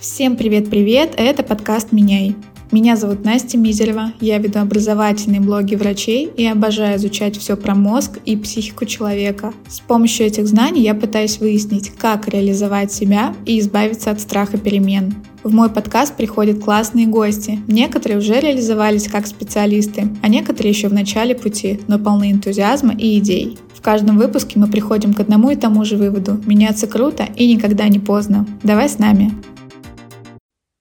Всем привет-привет, это подкаст «Меняй». Меня зовут Настя Мизерева, я веду образовательные блоги врачей и обожаю изучать все про мозг и психику человека. С помощью этих знаний я пытаюсь выяснить, как реализовать себя и избавиться от страха перемен. В мой подкаст приходят классные гости. Некоторые уже реализовались как специалисты, а некоторые еще в начале пути, но полны энтузиазма и идей. В каждом выпуске мы приходим к одному и тому же выводу. Меняться круто и никогда не поздно. Давай с нами.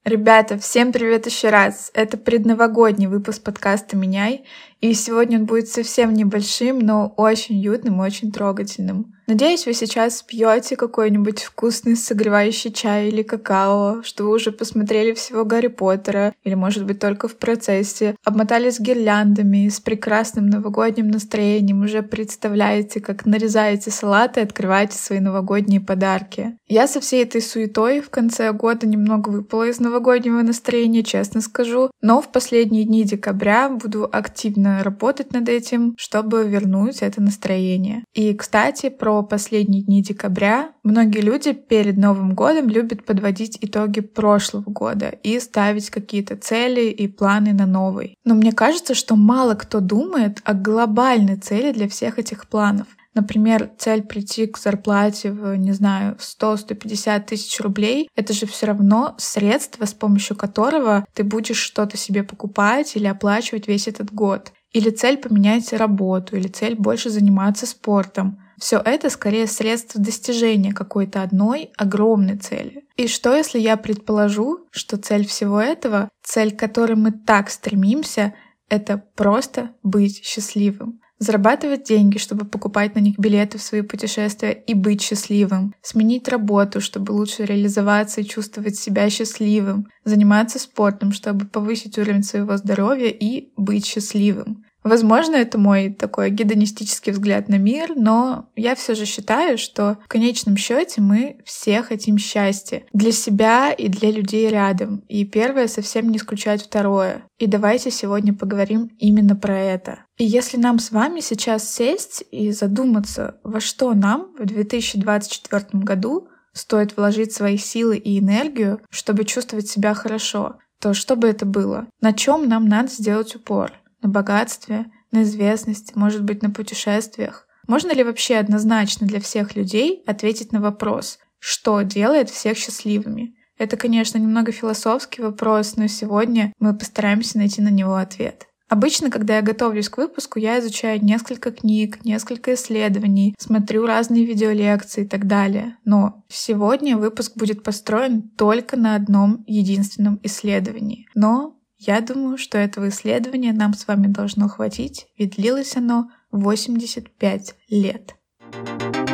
Ребята, всем привет еще раз. Это предновогодний выпуск подкаста «Меняй», и сегодня он будет совсем небольшим, но очень уютным и очень трогательным. Надеюсь, вы сейчас пьете какой-нибудь вкусный согревающий чай или какао, что вы уже посмотрели всего Гарри Поттера, или, может быть, только в процессе, обмотались гирляндами с прекрасным новогодним настроением, уже представляете, как нарезаете салаты и открываете свои новогодние подарки. Я со всей этой суетой в конце года немного выпала из новогоднего настроения, честно скажу, но в последние дни декабря буду активно работать над этим, чтобы вернуть это настроение. И, кстати, про последние дни декабря, многие люди перед Новым годом любят подводить итоги прошлого года и ставить какие-то цели и планы на новый. Но мне кажется, что мало кто думает о глобальной цели для всех этих планов. Например, цель прийти к зарплате в, не знаю, 100-150 тысяч рублей, это же все равно средство, с помощью которого ты будешь что-то себе покупать или оплачивать весь этот год. Или цель поменять работу, или цель больше заниматься спортом. Все это скорее средство достижения какой-то одной огромной цели. И что, если я предположу, что цель всего этого, цель, к которой мы так стремимся, это просто быть счастливым? Зарабатывать деньги, чтобы покупать на них билеты в свои путешествия и быть счастливым. Сменить работу, чтобы лучше реализоваться и чувствовать себя счастливым. Заниматься спортом, чтобы повысить уровень своего здоровья и быть счастливым. Возможно, это мой такой гедонистический взгляд на мир, но я все же считаю, что в конечном счете мы все хотим счастья для себя и для людей рядом. И первое совсем не исключает второе. И давайте сегодня поговорим именно про это. И если нам с вами сейчас сесть и задуматься, во что нам в 2024 году стоит вложить свои силы и энергию, чтобы чувствовать себя хорошо, то что бы это было? На чем нам надо сделать упор? На богатстве, на известности, может быть, на путешествиях? Можно ли вообще однозначно для всех людей ответить на вопрос, что делает всех счастливыми? Это, конечно, немного философский вопрос, но сегодня мы постараемся найти на него ответ. Обычно, когда я готовлюсь к выпуску, я изучаю несколько книг, несколько исследований, смотрю разные видеолекции и так далее. Но сегодня выпуск будет построен только на одном единственном исследовании. Но я думаю, что этого исследования нам с вами должно хватить, ведь длилось оно 85 лет. В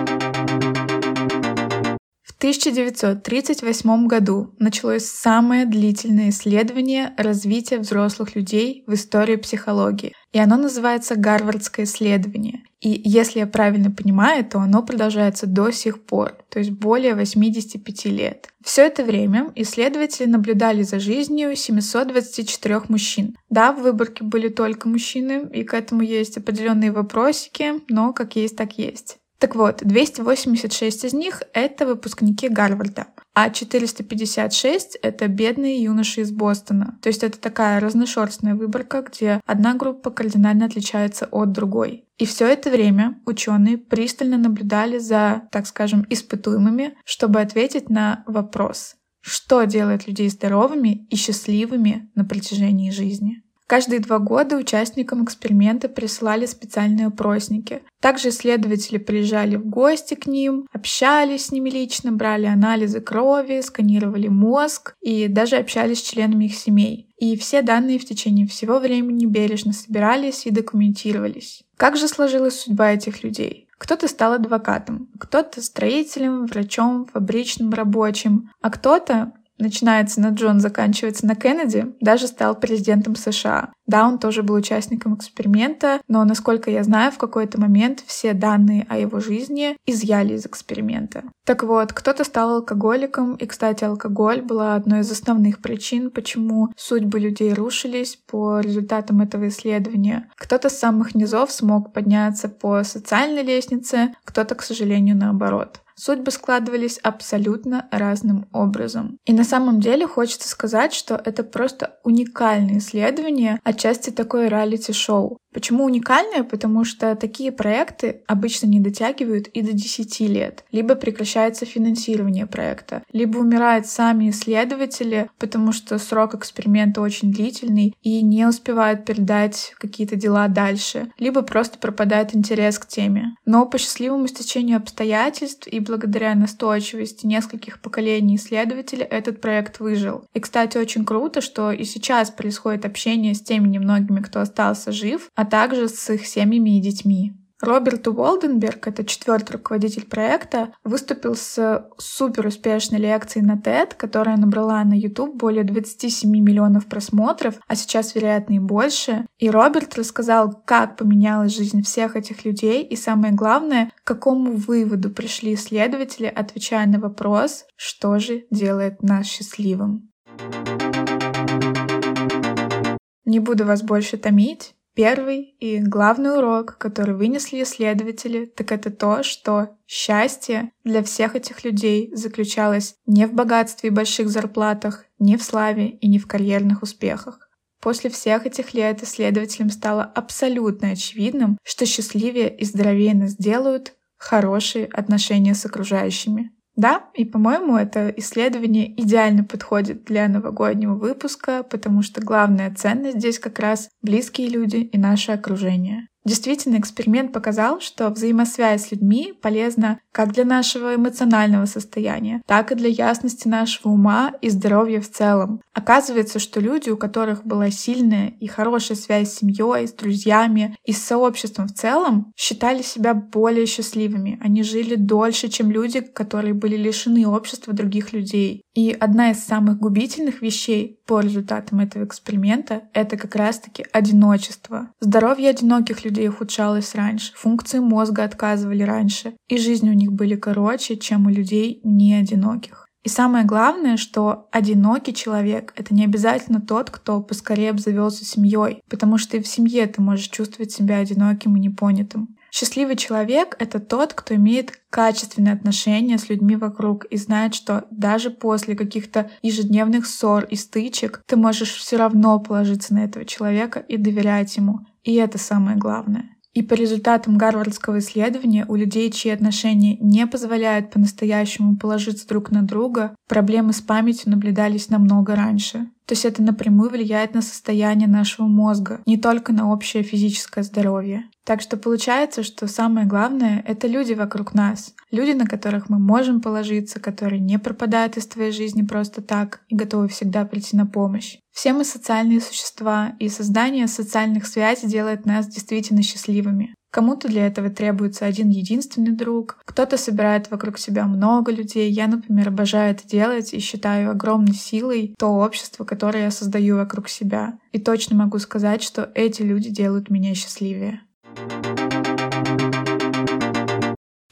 1938 году началось самое длительное исследование развития взрослых людей в истории психологии, и оно называется Гарвардское исследование. И если я правильно понимаю, то оно продолжается до сих пор, то есть более 85 лет. Все это время исследователи наблюдали за жизнью 724 мужчин. Да, в выборке были только мужчины, и к этому есть определенные вопросики, но как есть, так есть. Так вот, 286 из них — это выпускники Гарварда, а 456 — это бедные юноши из Бостона. То есть это такая разношерстная выборка, где одна группа кардинально отличается от другой. И все это время ученые пристально наблюдали за, так скажем, испытуемыми, чтобы ответить на вопрос, что делает людей здоровыми и счастливыми на протяжении жизни. Каждые два года участникам эксперимента присылали специальные опросники. Также исследователи приезжали в гости к ним, общались с ними лично, брали анализы крови, сканировали мозг и даже общались с членами их семей. И все данные в течение всего времени бережно собирались и документировались. Как же сложилась судьба этих людей? Кто-то стал адвокатом, кто-то строителем, врачом, фабричным рабочим, а кто-то начинается на Джон, заканчивается на Кеннеди, даже стал президентом США. Да, он тоже был участником эксперимента, но, насколько я знаю, в какой-то момент все данные о его жизни изъяли из эксперимента. Так вот, кто-то стал алкоголиком, и, кстати, алкоголь была одной из основных причин, почему судьбы людей рушились по результатам этого исследования. Кто-то с самых низов смог подняться по социальной лестнице, кто-то, к сожалению, наоборот судьбы складывались абсолютно разным образом. И на самом деле хочется сказать, что это просто уникальное исследование, отчасти такое реалити-шоу. Почему уникальное? Потому что такие проекты обычно не дотягивают и до 10 лет. Либо прекращается финансирование проекта, либо умирают сами исследователи, потому что срок эксперимента очень длительный и не успевают передать какие-то дела дальше, либо просто пропадает интерес к теме. Но по счастливому стечению обстоятельств и благодаря настойчивости нескольких поколений исследователей этот проект выжил. И, кстати, очень круто, что и сейчас происходит общение с теми немногими, кто остался жив, а также с их семьями и детьми. Роберт Уолденберг, это четвертый руководитель проекта, выступил с супер успешной лекцией на TED, которая набрала на YouTube более 27 миллионов просмотров, а сейчас, вероятно, и больше. И Роберт рассказал, как поменялась жизнь всех этих людей и, самое главное, к какому выводу пришли исследователи, отвечая на вопрос, что же делает нас счастливым. Не буду вас больше томить. Первый и главный урок, который вынесли исследователи, так это то, что счастье для всех этих людей заключалось не в богатстве и больших зарплатах, не в славе и не в карьерных успехах. После всех этих лет исследователям стало абсолютно очевидным, что счастливее и здоровее нас делают хорошие отношения с окружающими. Да, и, по-моему, это исследование идеально подходит для новогоднего выпуска, потому что главная ценность здесь как раз близкие люди и наше окружение. Действительно, эксперимент показал, что взаимосвязь с людьми полезна как для нашего эмоционального состояния, так и для ясности нашего ума и здоровья в целом. Оказывается, что люди, у которых была сильная и хорошая связь с семьей, с друзьями и с сообществом в целом, считали себя более счастливыми. Они жили дольше, чем люди, которые были лишены общества других людей. И одна из самых губительных вещей по результатам этого эксперимента — это как раз-таки одиночество. Здоровье одиноких людей ухудшалось раньше, функции мозга отказывали раньше, и жизни у них были короче, чем у людей не одиноких. И самое главное, что одинокий человек — это не обязательно тот, кто поскорее обзавелся семьей, потому что и в семье ты можешь чувствовать себя одиноким и непонятым. Счастливый человек — это тот, кто имеет качественные отношения с людьми вокруг и знает, что даже после каких-то ежедневных ссор и стычек ты можешь все равно положиться на этого человека и доверять ему. И это самое главное. И по результатам гарвардского исследования у людей, чьи отношения не позволяют по-настоящему положиться друг на друга, проблемы с памятью наблюдались намного раньше. То есть это напрямую влияет на состояние нашего мозга, не только на общее физическое здоровье. Так что получается, что самое главное — это люди вокруг нас. Люди, на которых мы можем положиться, которые не пропадают из твоей жизни просто так и готовы всегда прийти на помощь. Все мы социальные существа, и создание социальных связей делает нас действительно счастливыми. Кому-то для этого требуется один единственный друг, кто-то собирает вокруг себя много людей. Я, например, обожаю это делать и считаю огромной силой то общество, которое я создаю вокруг себя. И точно могу сказать, что эти люди делают меня счастливее.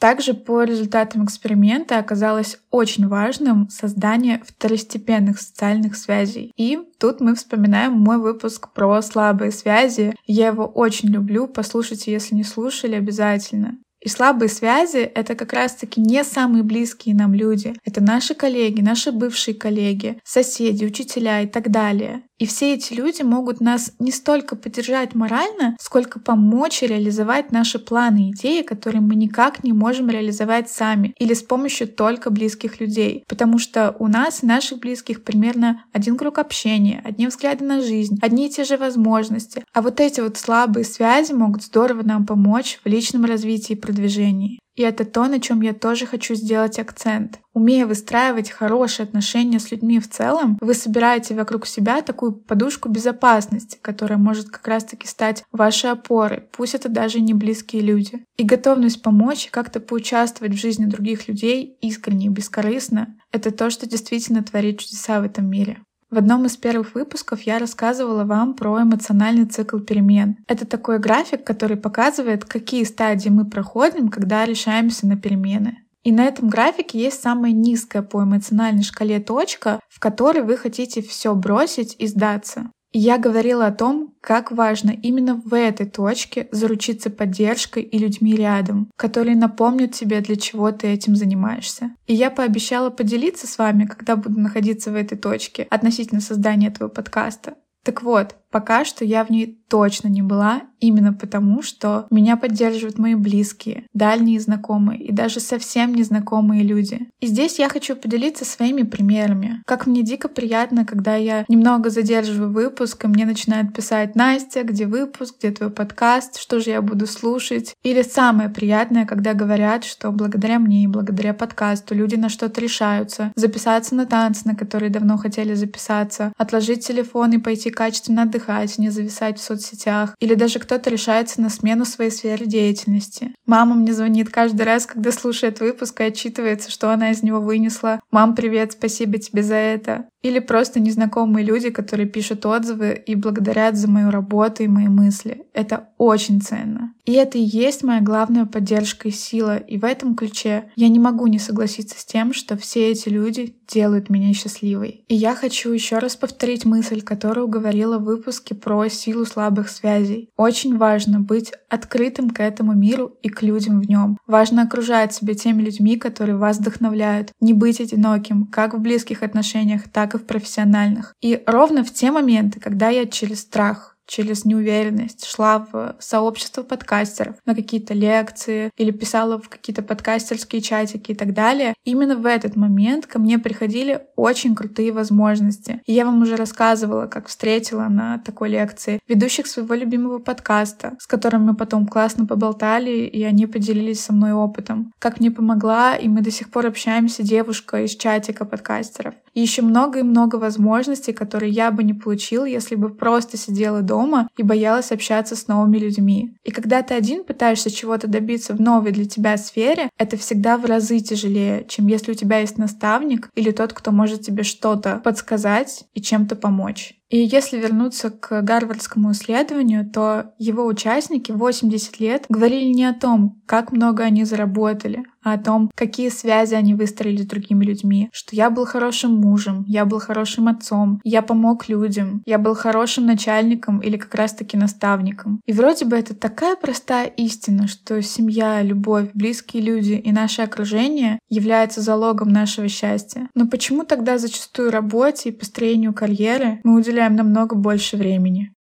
Также по результатам эксперимента оказалось очень важным создание второстепенных социальных связей. И тут мы вспоминаем мой выпуск про слабые связи. Я его очень люблю, послушайте, если не слушали, обязательно. И слабые связи — это как раз-таки не самые близкие нам люди. Это наши коллеги, наши бывшие коллеги, соседи, учителя и так далее. И все эти люди могут нас не столько поддержать морально, сколько помочь реализовать наши планы и идеи, которые мы никак не можем реализовать сами или с помощью только близких людей. Потому что у нас и наших близких примерно один круг общения, одни взгляды на жизнь, одни и те же возможности. А вот эти вот слабые связи могут здорово нам помочь в личном развитии и продвижении. И это то, на чем я тоже хочу сделать акцент. Умея выстраивать хорошие отношения с людьми в целом, вы собираете вокруг себя такую подушку безопасности, которая может как раз-таки стать вашей опорой, пусть это даже не близкие люди. И готовность помочь и как-то поучаствовать в жизни других людей искренне и бескорыстно — это то, что действительно творит чудеса в этом мире. В одном из первых выпусков я рассказывала вам про эмоциональный цикл перемен. Это такой график, который показывает, какие стадии мы проходим, когда решаемся на перемены. И на этом графике есть самая низкая по эмоциональной шкале точка, в которой вы хотите все бросить и сдаться. Я говорила о том, как важно именно в этой точке заручиться поддержкой и людьми рядом, которые напомнят тебе, для чего ты этим занимаешься. И я пообещала поделиться с вами, когда буду находиться в этой точке относительно создания этого подкаста. Так вот, пока что я в ней точно не была, именно потому, что меня поддерживают мои близкие, дальние знакомые и даже совсем незнакомые люди. И здесь я хочу поделиться своими примерами. Как мне дико приятно, когда я немного задерживаю выпуск, и мне начинают писать «Настя, где выпуск, где твой подкаст, что же я буду слушать?» Или самое приятное, когда говорят, что благодаря мне и благодаря подкасту люди на что-то решаются, записаться на танцы, на которые давно хотели записаться, отложить телефон и пойти качественно отдыхать, не зависать в соцсетях, или даже кто-то решается на смену своей сферы деятельности. Мама мне звонит каждый раз, когда слушает выпуск и отчитывается, что она из него вынесла. «Мам, привет, спасибо тебе за это». Или просто незнакомые люди, которые пишут отзывы и благодарят за мою работу и мои мысли. Это очень ценно. И это и есть моя главная поддержка и сила. И в этом ключе я не могу не согласиться с тем, что все эти люди делают меня счастливой. И я хочу еще раз повторить мысль, которую говорила в выпуске про силу слабых связей. Очень важно быть открытым к этому миру и к людям в нем. Важно окружать себя теми людьми, которые вас вдохновляют. Не быть одиноким, как в близких отношениях, так и в профессиональных. И ровно в те моменты, когда я через страх, через неуверенность шла в сообщество подкастеров на какие-то лекции или писала в какие-то подкастерские чатики и так далее. Именно в этот момент ко мне приходили очень крутые возможности. И я вам уже рассказывала, как встретила на такой лекции ведущих своего любимого подкаста, с которым мы потом классно поболтали, и они поделились со мной опытом. Как мне помогла, и мы до сих пор общаемся девушка из чатика подкастеров. И еще много и много возможностей, которые я бы не получила, если бы просто сидела дома и боялась общаться с новыми людьми. И когда ты один пытаешься чего-то добиться в новой для тебя сфере, это всегда в разы тяжелее, чем если у тебя есть наставник или тот, кто может тебе что-то подсказать и чем-то помочь. И если вернуться к гарвардскому исследованию, то его участники 80 лет говорили не о том, как много они заработали, а о том, какие связи они выстроили с другими людьми, что я был хорошим мужем, я был хорошим отцом, я помог людям, я был хорошим начальником или как раз-таки наставником. И вроде бы это такая простая истина, что семья, любовь, близкие люди и наше окружение являются залогом нашего счастья. Но почему тогда зачастую работе и построению карьеры мы уделяем уделяем намного больше времени.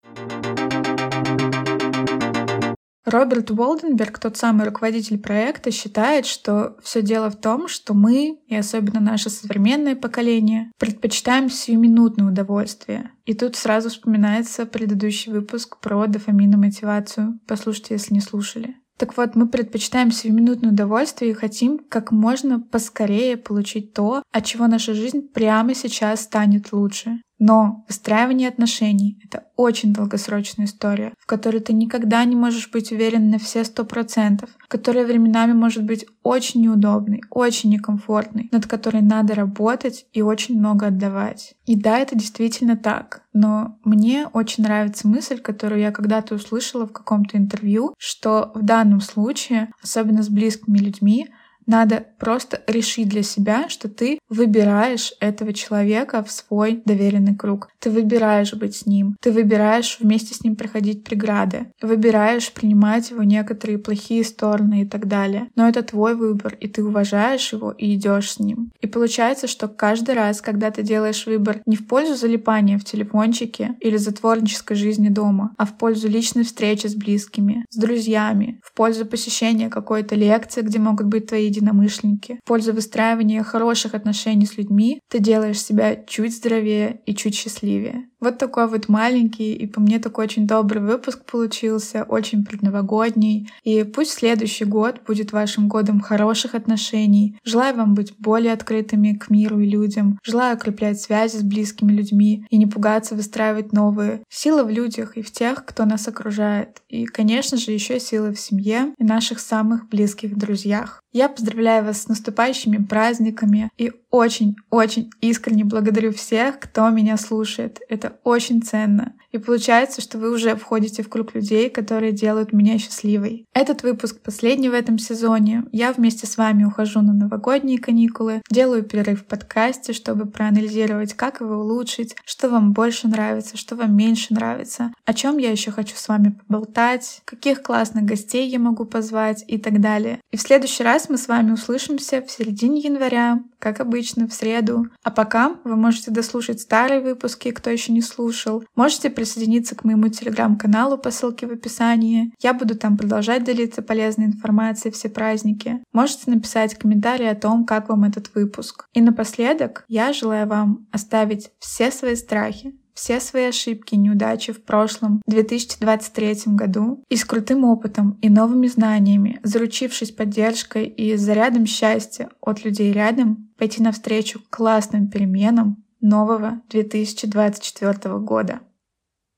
Роберт Уолденберг, тот самый руководитель проекта, считает, что все дело в том, что мы, и особенно наше современное поколение, предпочитаем сиюминутное удовольствие. И тут сразу вспоминается предыдущий выпуск про дофаминную мотивацию. Послушайте, если не слушали. Так вот, мы предпочитаем сиюминутное удовольствие и хотим как можно поскорее получить то, от чего наша жизнь прямо сейчас станет лучше. Но выстраивание отношений — это очень долгосрочная история, в которой ты никогда не можешь быть уверен на все сто процентов, которая временами может быть очень неудобной, очень некомфортной, над которой надо работать и очень много отдавать. И да, это действительно так. Но мне очень нравится мысль, которую я когда-то услышала в каком-то интервью, что в данном случае, особенно с близкими людьми, надо просто решить для себя, что ты выбираешь этого человека в свой доверенный круг. Ты выбираешь быть с ним. Ты выбираешь вместе с ним проходить преграды. Выбираешь принимать его некоторые плохие стороны и так далее. Но это твой выбор, и ты уважаешь его и идешь с ним. И получается, что каждый раз, когда ты делаешь выбор не в пользу залипания в телефончике или затворнической жизни дома, а в пользу личной встречи с близкими, с друзьями, в пользу посещения какой-то лекции, где могут быть твои единомышленники. В пользу выстраивания хороших отношений с людьми ты делаешь себя чуть здоровее и чуть счастливее. Вот такой вот маленький и по мне такой очень добрый выпуск получился, очень предновогодний. И пусть следующий год будет вашим годом хороших отношений. Желаю вам быть более открытыми к миру и людям. Желаю укреплять связи с близкими людьми и не пугаться выстраивать новые. Сила в людях и в тех, кто нас окружает. И, конечно же, еще сила в семье и наших самых близких друзьях. Я поздравляю вас с наступающими праздниками и очень-очень искренне благодарю всех, кто меня слушает. Это очень ценно. И получается, что вы уже входите в круг людей, которые делают меня счастливой. Этот выпуск последний в этом сезоне. Я вместе с вами ухожу на новогодние каникулы, делаю перерыв в подкасте, чтобы проанализировать, как его улучшить, что вам больше нравится, что вам меньше нравится, о чем я еще хочу с вами поболтать, каких классных гостей я могу позвать и так далее. И в следующий раз мы с вами услышимся в середине января, как обычно, в среду. А пока вы можете дослушать старые выпуски, кто еще не слушал. Можете присоединиться к моему телеграм-каналу по ссылке в описании. Я буду там продолжать делиться полезной информацией все праздники. Можете написать комментарий о том, как вам этот выпуск. И напоследок я желаю вам оставить все свои страхи, все свои ошибки неудачи в прошлом 2023 году и с крутым опытом и новыми знаниями, заручившись поддержкой и зарядом счастья от людей рядом, пойти навстречу классным переменам нового 2024 года.